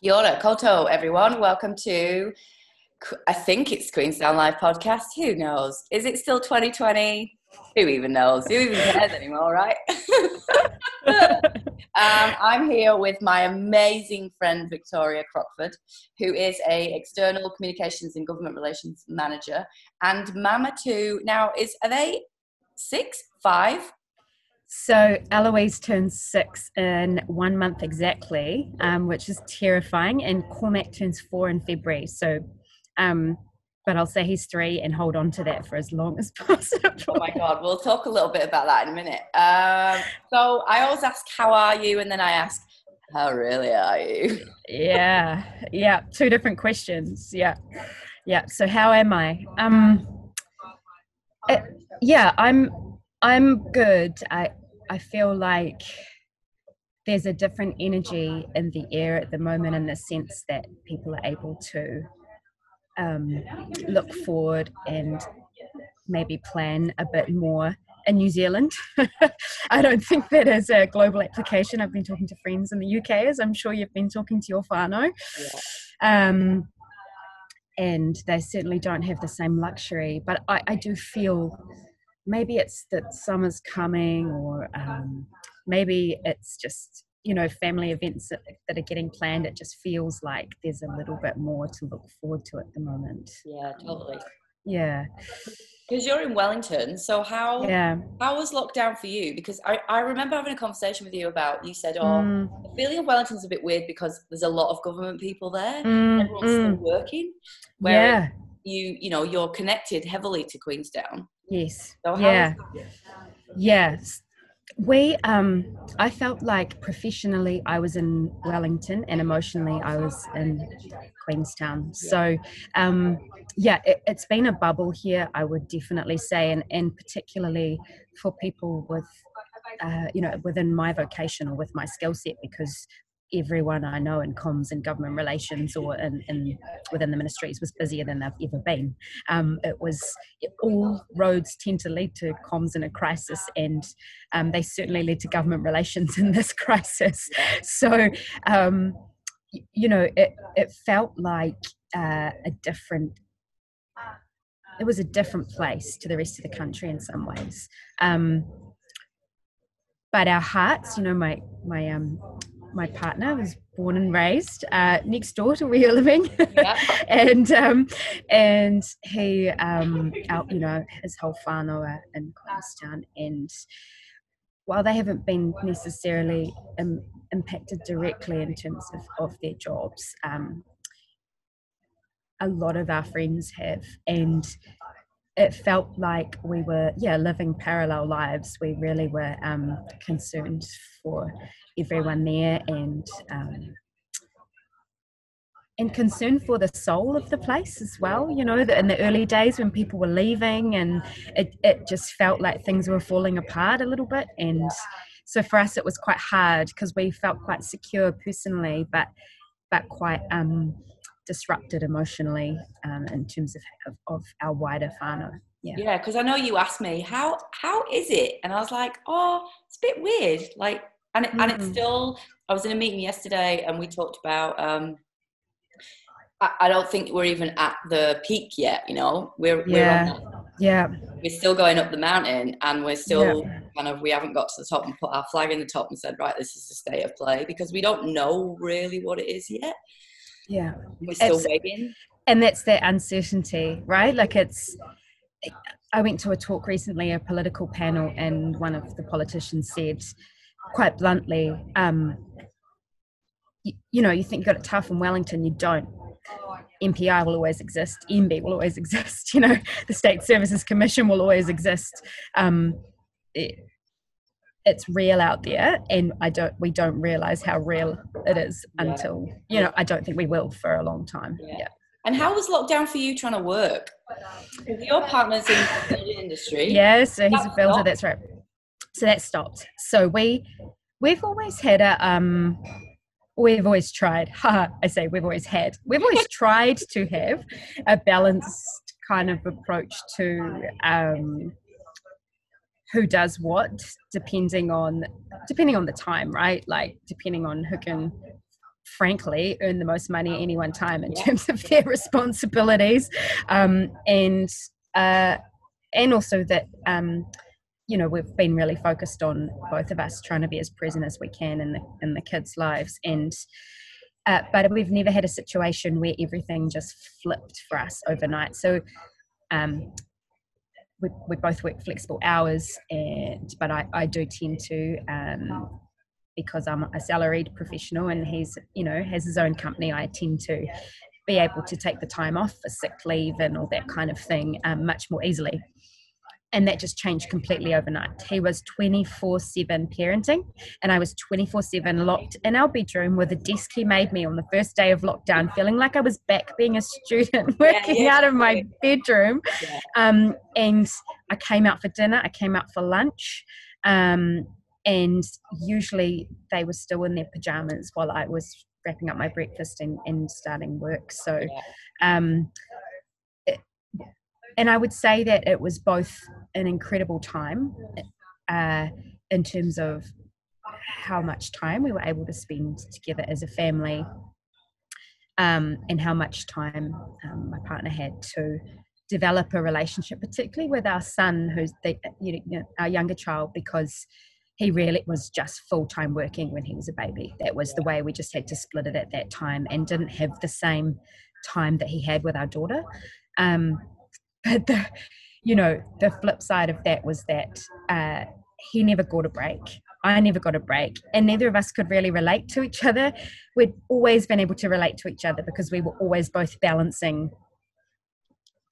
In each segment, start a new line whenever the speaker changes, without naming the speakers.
Kia ora, koutou, everyone. Welcome to, I think it's Queenstown Live podcast. Who knows? Is it still 2020? Who even knows? Who even cares anymore, right? um, I'm here with my amazing friend Victoria Crockford, who is a external communications and government relations manager, and Mama too. Now, is are they six, five?
So Eloise turns six in one month exactly, um, which is terrifying, and Cormac turns four in February. So, um, but I'll say he's three and hold on to that for as long as possible.
Oh my God, we'll talk a little bit about that in a minute. Um, so I always ask, "How are you?" and then I ask, "How really are you?"
Yeah, yeah, two different questions. Yeah, yeah. So how am I? Um, it, yeah, I'm I'm good. I I feel like there's a different energy in the air at the moment in the sense that people are able to um, look forward and maybe plan a bit more in New Zealand. I don't think that is a global application. I've been talking to friends in the UK, as I'm sure you've been talking to your whānau. Yeah. Um, and they certainly don't have the same luxury. But I, I do feel maybe it's that summer's coming or um, maybe it's just you know family events that, that, are getting planned. It just feels like there's a little bit more to look forward to at the moment.
Yeah totally.
Yeah.
Because you're in wellington so how yeah. how was lockdown for you? Because I, I remember having a conversation with you about you said oh mm. the feeling of wellington's a bit weird because there's a lot of government people there. Mm, everyone's mm. still working. Yeah you you know you're connected heavily to queenstown
Yes. So yeah. Yes. We, um, I felt like professionally I was in Wellington and emotionally I was in Queenstown. So, um, yeah, it, has been a bubble here, I would definitely say, and, and particularly for people with, uh, you know, within my vocation or with my skill set, because everyone I know in comms and government relations or in, in within the ministries was busier than they've ever been. Um, it was all roads tend to lead to comms in a crisis, and um, they certainly led to government relations in this crisis. So, um, you know, it it felt like uh, a different. It was a different place to the rest of the country in some ways. Um, but our hearts, you know, my my um my partner was born and raised uh, next door to where you're living, yeah. and um, and he, um, out, you know, his whole whānau in Queenstown, and while they haven't been necessarily um, impacted directly in terms of, of their jobs, um, a lot of our friends have, and it felt like we were yeah living parallel lives we really were um, concerned for everyone there and um, and concern for the soul of the place as well you know in the early days when people were leaving and it, it just felt like things were falling apart a little bit. And so for us it was quite hard because we felt quite secure personally but but quite um, disrupted emotionally um, in terms of, of, of our wider whānau.
Yeah. Yeah because i know you asked me how how is it? And i was like oh it's a bit weird. Like and it, mm-hmm. and it's mm. still i was in a meeting yesterday and we talked about um I, I don't think we're even at the peak yet you know we're
yeah. we're yeah
we're still going up the mountain and we're still yeah. kind of we haven't got to the top and put our flag in the top and said right this is the state of play because we don't know really what it is yet
yeah
we're still it's, waiting
and that's that uncertainty right like it's I went to a talk recently, a political panel, and one of the politicians said quite bluntly, um, you, you, know, you think you've got it tough in Wellington, you don't. MPI will always exist, MB will always exist, you know, the State Services Commission will always exist. Um, it, it's real out there and i don't we don't realize how real it is until you know i don't think we will for a long time yeah, yeah.
And how was lockdown for you trying to work? Your partner's in the building industry.
Yeah, so he's a builder. That's right. So that stopped. So we we've always had a um we've always tried. I say we've always had. We've always tried to have a balanced kind of approach to um who does what depending on depending on the time right like depending on who can frankly earn the most money at any one time in terms of their responsibilities um, and uh, and also that um, you know we've been really focused on both of us trying to be as present as we can in the in the kids lives and uh, but we've never had a situation where everything just flipped for us overnight so um, we, we both work flexible hours and but I, I do tend to um, because I'm a salaried professional and he's, you know, has his own company, I tend to be able to take the time off for sick leave and all that kind of thing um, much more easily. And that just changed completely overnight. He was 24 7 parenting, and I was 24 7 locked in our bedroom with a desk he made me on the first day of lockdown, feeling like I was back being a student, working yeah, yeah, out of my bedroom. Yeah. Um, and I came out for dinner, I came out for lunch. Um, and usually they were still in their pajamas while I was wrapping up my breakfast and, and starting work. So, um, and I would say that it was both an incredible time uh, in terms of how much time we were able to spend together as a family um, and how much time um, my partner had to develop a relationship, particularly with our son, who's the, you know, our younger child, because he really was just full time working when he was a baby. That was the way we just had to split it at that time and didn't have the same time that he had with our daughter. Um, but the, you know, the flip side of that was that uh, he never got a break. I never got a break, and neither of us could really relate to each other. We'd always been able to relate to each other because we were always both balancing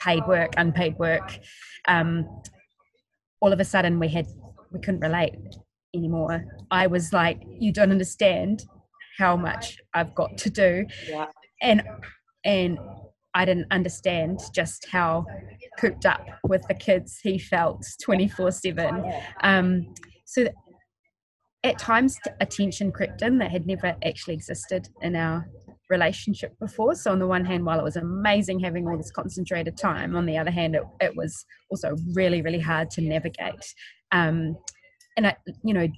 paid work, unpaid work. Um, all of a sudden, we had we couldn't relate anymore. I was like, you don't understand how much I've got to do. Yeah. And and I didn't understand just how cooped up with the kids he felt 24 7. Um, so at times, attention crept in that had never actually existed in our relationship before. So, on the one hand, while it was amazing having all this concentrated time, on the other hand, it, it was also really, really hard to navigate. Um, and I, you know,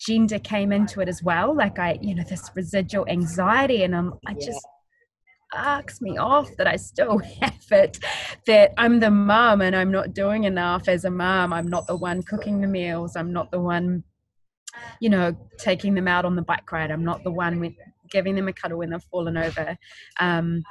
gender came into it as well. Like I, you know, this residual anxiety, and I'm, I just arcs me off that I still have it. That I'm the mom and I'm not doing enough as a mom. I'm not the one cooking the meals. I'm not the one, you know, taking them out on the bike ride. I'm not the one with giving them a cuddle when they've fallen over. Um,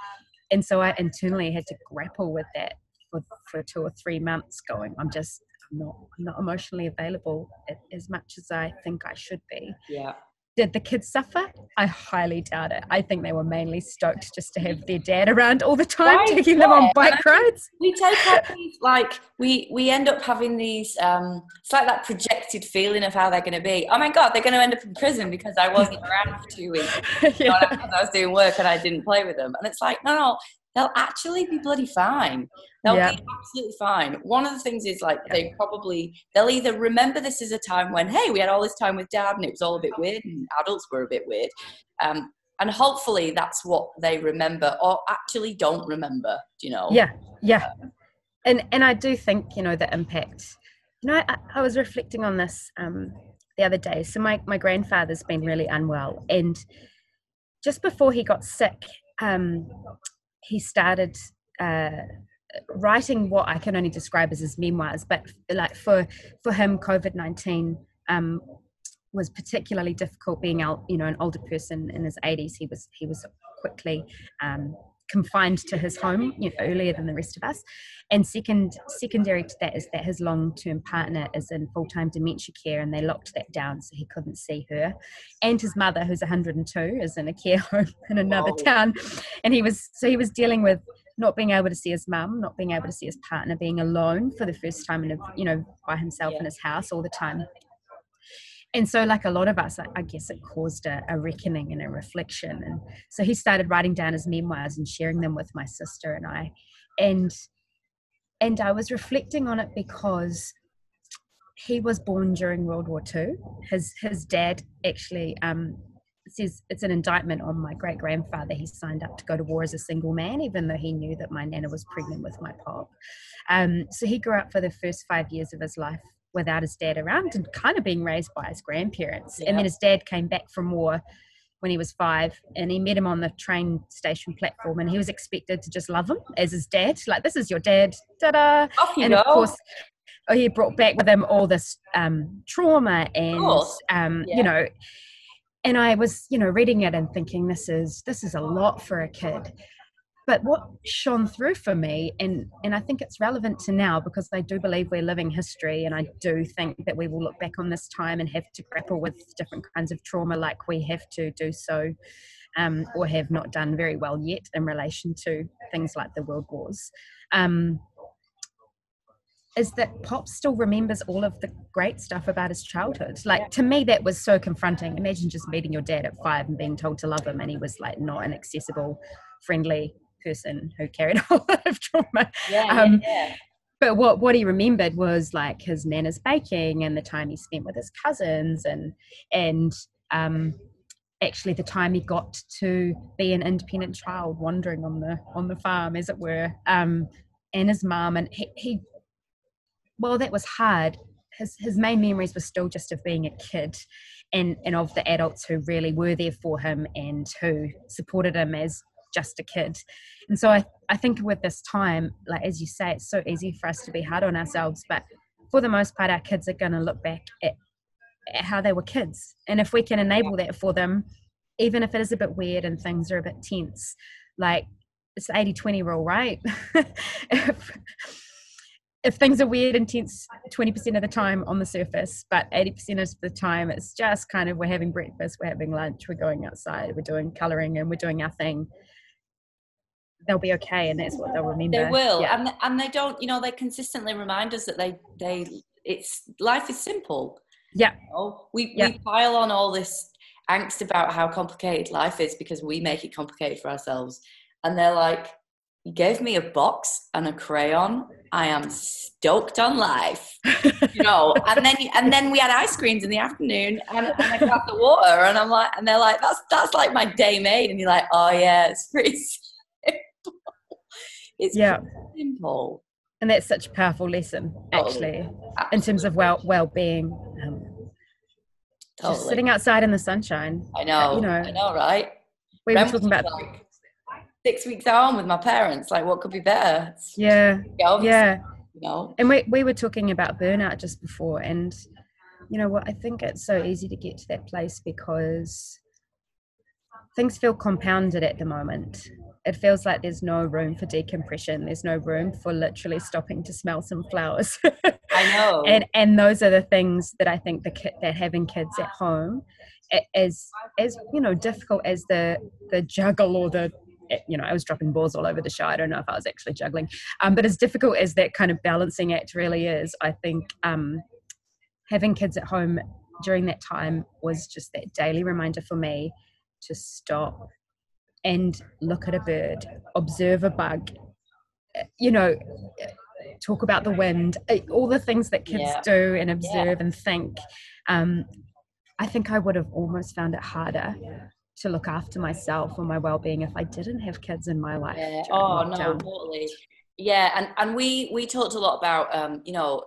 and so I internally had to grapple with that for, for two or three months going, I'm just not not emotionally available as much as I think I should be.
Yeah.
Did the kids suffer? I highly doubt it. I think they were mainly stoked just to have their dad around all the time, right, taking yeah. them on bike rides.
We take these, like we we end up having these. Um, it's like that projected feeling of how they're going to be. Oh my god, they're going to end up in prison because I wasn't around for two weeks. yeah. I was doing work and I didn't play with them. And it's like, no, no, they'll actually be bloody fine. They'll yeah. be absolutely fine. One of the things is like yeah. they probably they'll either remember this as a time when hey we had all this time with dad and it was all a bit weird and adults were a bit weird, um, and hopefully that's what they remember or actually don't remember. Do you know?
Yeah, yeah, um, and and I do think you know the impact. You know, I, I was reflecting on this um, the other day. So my my grandfather's been really unwell, and just before he got sick, um, he started uh, writing what I can only describe as his memoirs. But like for for him, COVID nineteen um, was particularly difficult. Being out, you know, an older person in his eighties, he was he was quickly um, confined to his home you know, earlier than the rest of us. And second, secondary to that is that his long-term partner is in full-time dementia care, and they locked that down so he couldn't see her. And his mother, who's 102, is in a care home in another Whoa. town, and he was so he was dealing with not being able to see his mum, not being able to see his partner, being alone for the first time in a, you know by himself yeah. in his house all the time and so like a lot of us i guess it caused a, a, reckoning and a reflection and so he started writing down his memoirs and sharing them with my sister and i and and i was reflecting on it because he was born during world war ii his his dad actually um says it's an indictment on my great grandfather. He signed up to go to war as a single man, even though he knew that my nana was pregnant with my pop. Um, so he grew up for the first five years of his life without his dad around and kind of being raised by his grandparents. Yeah. And then his dad came back from war when he was five, and he met him on the train station platform, and he was expected to just love him as his dad. Like, this is your dad, ta-da!
Off you
and
go.
of course, oh, he brought back with him all this um, trauma and um,
Yeah.
you know. And I was, you know, reading it and thinking, this is this is a lot for a kid. But what shone through for me, and and I think it's relevant to now because I do believe we're living history, and I do think that we will look back on this time and have to grapple with different kinds of trauma, like we have to do so, um, or have not done very well yet in relation to things like the world wars. Um, is that Pop still remembers all of the great stuff about his childhood. Like to me, that was so confronting. Imagine just meeting your dad at five and being told to love him, and he was like not an accessible, friendly person who carried a whole lot of trauma.
Yeah,
Um,
yeah, yeah.
But what what he remembered was like his nana's baking and the time he spent with his cousins and and um, actually the time he got to be an independent child wandering on the on the farm, as it were. Um, and his mum and he, he well that was hard his his main memories were still just of being a kid and and of the adults who really were there for him and who supported him as just a kid. And so i i think with this time like as you say it's so easy for us to be hard on ourselves but for the most part our kids are going to look back at, at how they were kids. And if we can enable that for them even if it is a bit weird and things are a bit tense like it's the 80 20 rule right? If, if things are weird and tense 20% of the time on the surface, but 80% of the time it's just kind of we're having breakfast, we're having lunch, we're going outside, we're doing colouring and we're doing our thing. They'll be okay, and that's what they'll remember.
They will,
Yeah.
and and they don't. You know, they consistently remind us that they they it's life is simple.
Yeah.
You know? We
Yeah.
we pile on all this angst about how complicated life is because we make it complicated for ourselves, and they're like, "You gave me a box and a crayon. I am stoked on life." you know, and then and then we had ice creams in the afternoon and, and a glass of water, and I'm like, and they're like, "That's that's like my day made," and you're like, "Oh yeah, it's pretty. It's
Yeah.
simple."
and that's such a powerful lesson, actually, in terms of well well being. Um,
Totally.
Just sitting outside in the sunshine.
I know,
you know,
I know, right?
We were talking about
like six weeks home with my parents. Like, what could be better?
yeah, yeah.
You know,
and we, we were talking about burnout just before and you know what i think it's so easy to get to that place because things feel compounded at the moment it feels like there's no room for decompression. There's no room for literally stopping to smell some flowers.
I know.
and and those are the things that i think the kid that having kids at home as as you know difficult as the the juggle or the you know i was dropping balls all over the show. I don't know if i was actually juggling. Um, but as difficult as that kind of balancing act really is i think um, having kids at home during that time was just that daily reminder for me to stop and look at a bird observe a bug eh, you know talk about the wind eh, all the things that kids
Yeah.
do and observe and think um, i think i would have almost found it harder to look after myself or my well-being if i didn't have kids in my life
Yeah. Oh no, totally. Yeah, and and we we talked a lot about um, you know,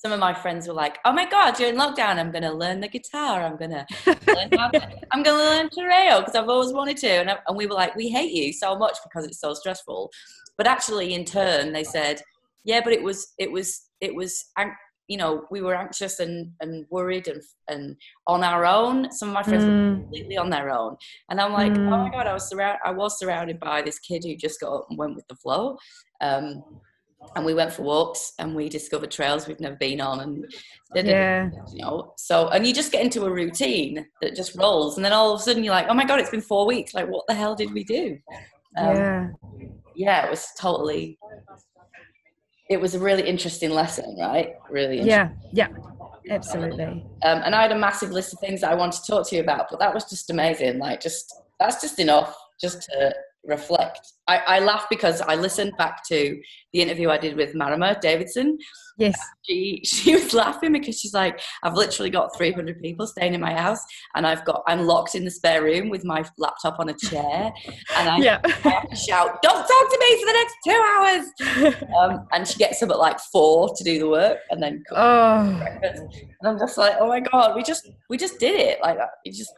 some of my friends were like, "Oh my god, you're in lockdown. I'm going to learn the guitar. I'm going to I'm going to learn te reo because I've always wanted to." And, I, and we were like, "We hate you so much because it's so stressful." But actually, in turn, they said, "Yeah, but it was it was it was." You know, we were anxious and, and worried and and on our own. Some of my friends were
Mm,
completely on their own. And I'm like, oh my
Mm.
god, I was surround I was surrounded by this kid who just got up and went with the flow. Um, and we went for walks and we discovered trails we've never been on and
yeah.
you know. So and you just get into a routine that just rolls and then all of a sudden you're like oh my god it's been four weeks. Like what the hell did we do? Um,
yeah.
yeah it was totally it was a really interesting lesson right? Really interesting.
yeah yeah. Absolutely.
Um, and I had a massive list of things that I wanted to talk to you about, but that was just amazing. Like, just that's just enough just to reflect. I, I laugh because I listened back to the interview I did with Marama Davidson.
yes
She she was laughing because she's like, I've literally got 300 people staying in my house, and I've got I'm locked in the spare room with my laptop on a chair, and I,
yeah
I shout, "Don't talk to me for the next two hours!" Um, and she gets up at like four to do the work, and then
oh
breakfast. And I'm just like, oh my god, we just we just did it. Like you just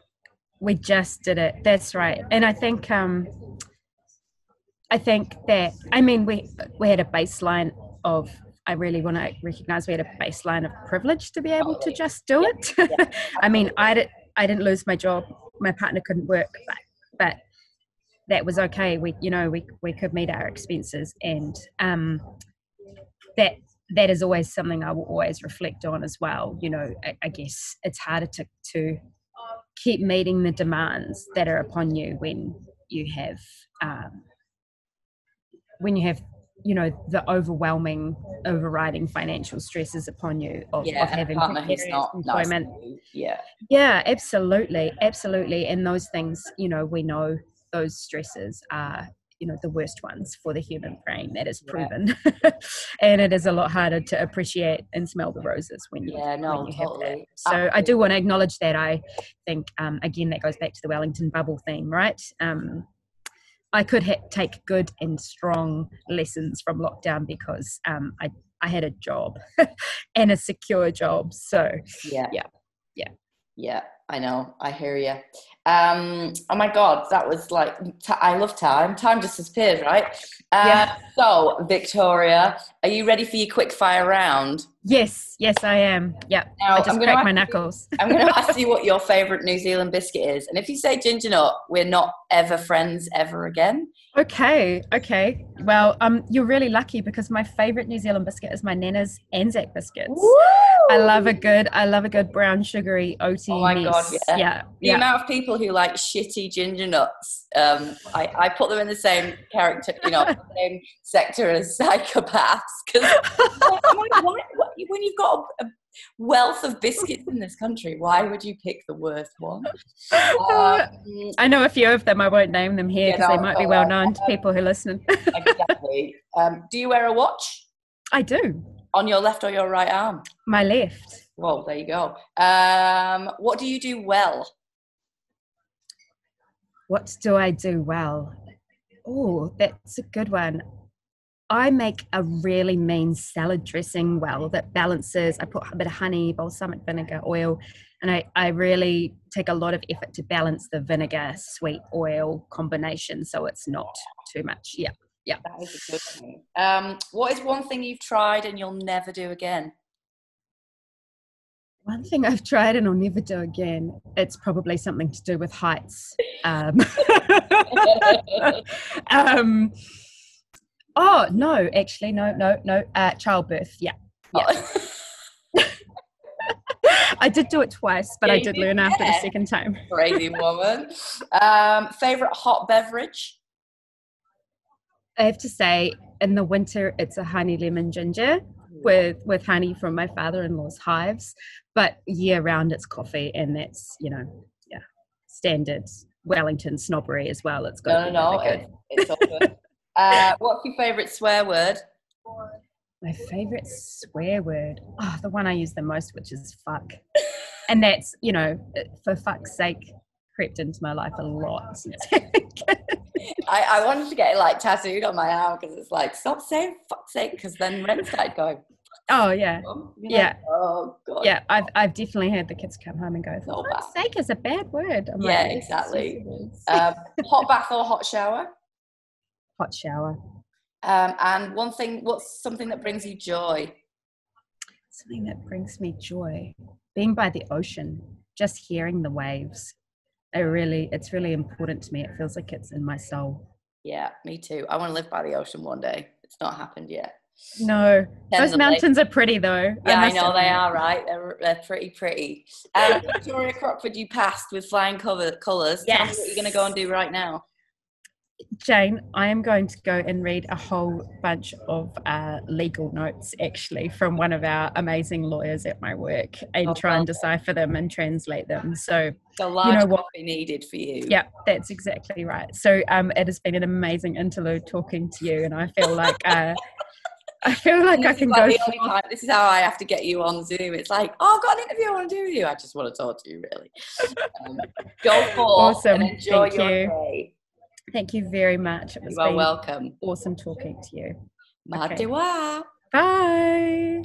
We just did it. That's right. And I think um I think that I mean we we had a baseline of I really want to recognize we had a baseline of privilege to be able to just do it. I mean, I did I didn't lose my job. My partner couldn't work, but, but that was okay. We you know we we could meet our expenses, and um, that that is always something I will always reflect on as well. You know, I, I guess it's harder to to keep meeting the demands that are upon you when you have um, when you have you know the overwhelming overriding financial stresses upon you of,
yeah,
of having employment
nice yeah
yeah absolutely absolutely and those things you know we know those stresses are you know the worst ones for the human brain that is proven yeah. and it is a lot harder to appreciate and smell the roses when you,
yeah, no,
when you
totally.
have that so Absolutely. i do want to acknowledge that i think um, again that goes back to the wellington bubble theme right um, I could ha- take good and strong lessons from lockdown because um, I I had a job and a secure job. So
yeah,
yeah, yeah,
yeah. I know. I hear you. Um, oh my God, that was like, t- I love time. Time just disappears, right? Uh, yeah. So, Victoria, are you ready for your quick fire round?
Yes, yes, I am. Yeah. Now, I just cracked my knuckles.
I'm going to ask you what your favourite New Zealand biscuit is. And if you say ginger nut, we're not ever friends ever again.
Okay, okay. Well, um, you're really lucky because my favourite New Zealand biscuit is my Nana's Anzac biscuits.
Woo!
I love a good, I love a good brown sugary oaty.
Oh my
mess.
God, yeah.
yeah.
The
yeah.
amount of people who like shitty ginger nuts, um, I, I put them in the same character, you know, same sector as psychopaths. Because like, when you've got a, a, wealth of biscuits in this country, why would you pick the worst one?
Um, I know a few of them. I won't name them here because no, they might be well known to people who listen.
exactly. Um, do you wear a watch?
I do.
On your left or your right arm?
My left.
Well, there you go. Um, what do you do well?
What do I do well? Oh, that's a good one. I make a really mean salad dressing well that balances. I put a bit of honey, balsamic vinegar, oil, and I, I really take a lot of effort to balance the vinegar sweet oil combination so it's not too much. Yeah. Yeah.
That is a good thing. Um, what is one thing you've tried and you'll never do again?
One thing I've tried and I'll never do again, it's probably something to do with heights. Um, um, oh, no, actually, no, no, no. Uh, childbirth, yeah. yeah. Oh. I did do it twice, but yeah, I did learn yeah. after the second time.
Crazy woman. Um, favorite hot beverage?
I have to say, in the winter, it's a honey lemon ginger with with honey from my father-in-law's hives. But year round, it's coffee, and that's you know, yeah, standard Wellington snobbery as well. It's got
no, no, no, it, it's all good. uh, what's your favourite swear word?
My favourite swear word, oh, the one I use the most, which is fuck, and that's you know, for fuck's sake, crept into my life a lot
I, I wanted to get it like tattooed on my arm because it's like, stop saying fuck's sake, because then Ren started going,
Oh yeah, yeah.
Like, oh god.
Yeah, I've I've definitely had the kids come home and go, "For fuck's sake, is a bad word."
I'm yeah, like, exactly. um, hot bath or hot shower?
Hot shower.
Um, and one thing, what's something that brings you joy?
Something that brings me joy, being by the ocean, just hearing the waves, I really, it's really important to me. It feels like it's in my soul.
Yeah, me too. I want to live by the ocean one day. It's not happened yet.
No, those mountains are pretty though.
Yeah, I, I know they are. Right, they're, they're pretty pretty. Um, Victoria Crockford, you passed with flying cover, colours.
Yes.
What you're going to go and do right now.
Jane, I am going to go and read a whole bunch of uh, legal notes actually from one of our amazing lawyers at my work and oh, try and decipher them and translate them. So,
large you know what, be needed for you.
Yeah, that's exactly right. So, um, it has been an amazing interlude talking to you, and I feel like. Uh, I feel like I can like go.
Time, this is how I have to get you on Zoom. It's like, oh, I've got an interview I want to do with you. I just want to talk to you, really. Um, go forth awesome. enjoy Thank your you. day.
Thank you very much.
It was you are welcome.
Awesome talking to you.
Okay. Bye.
Bye.